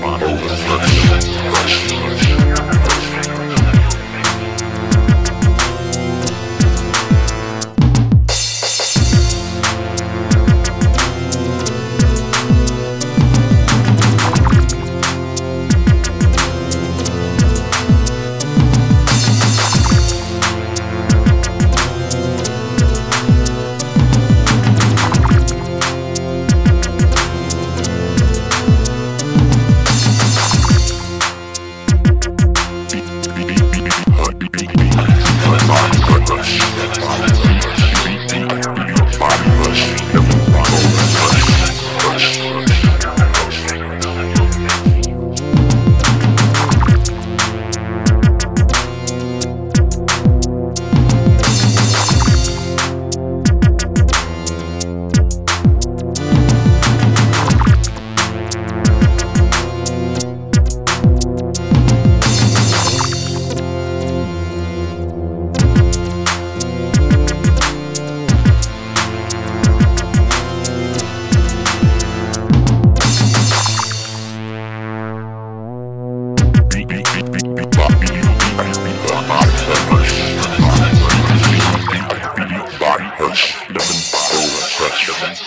modern.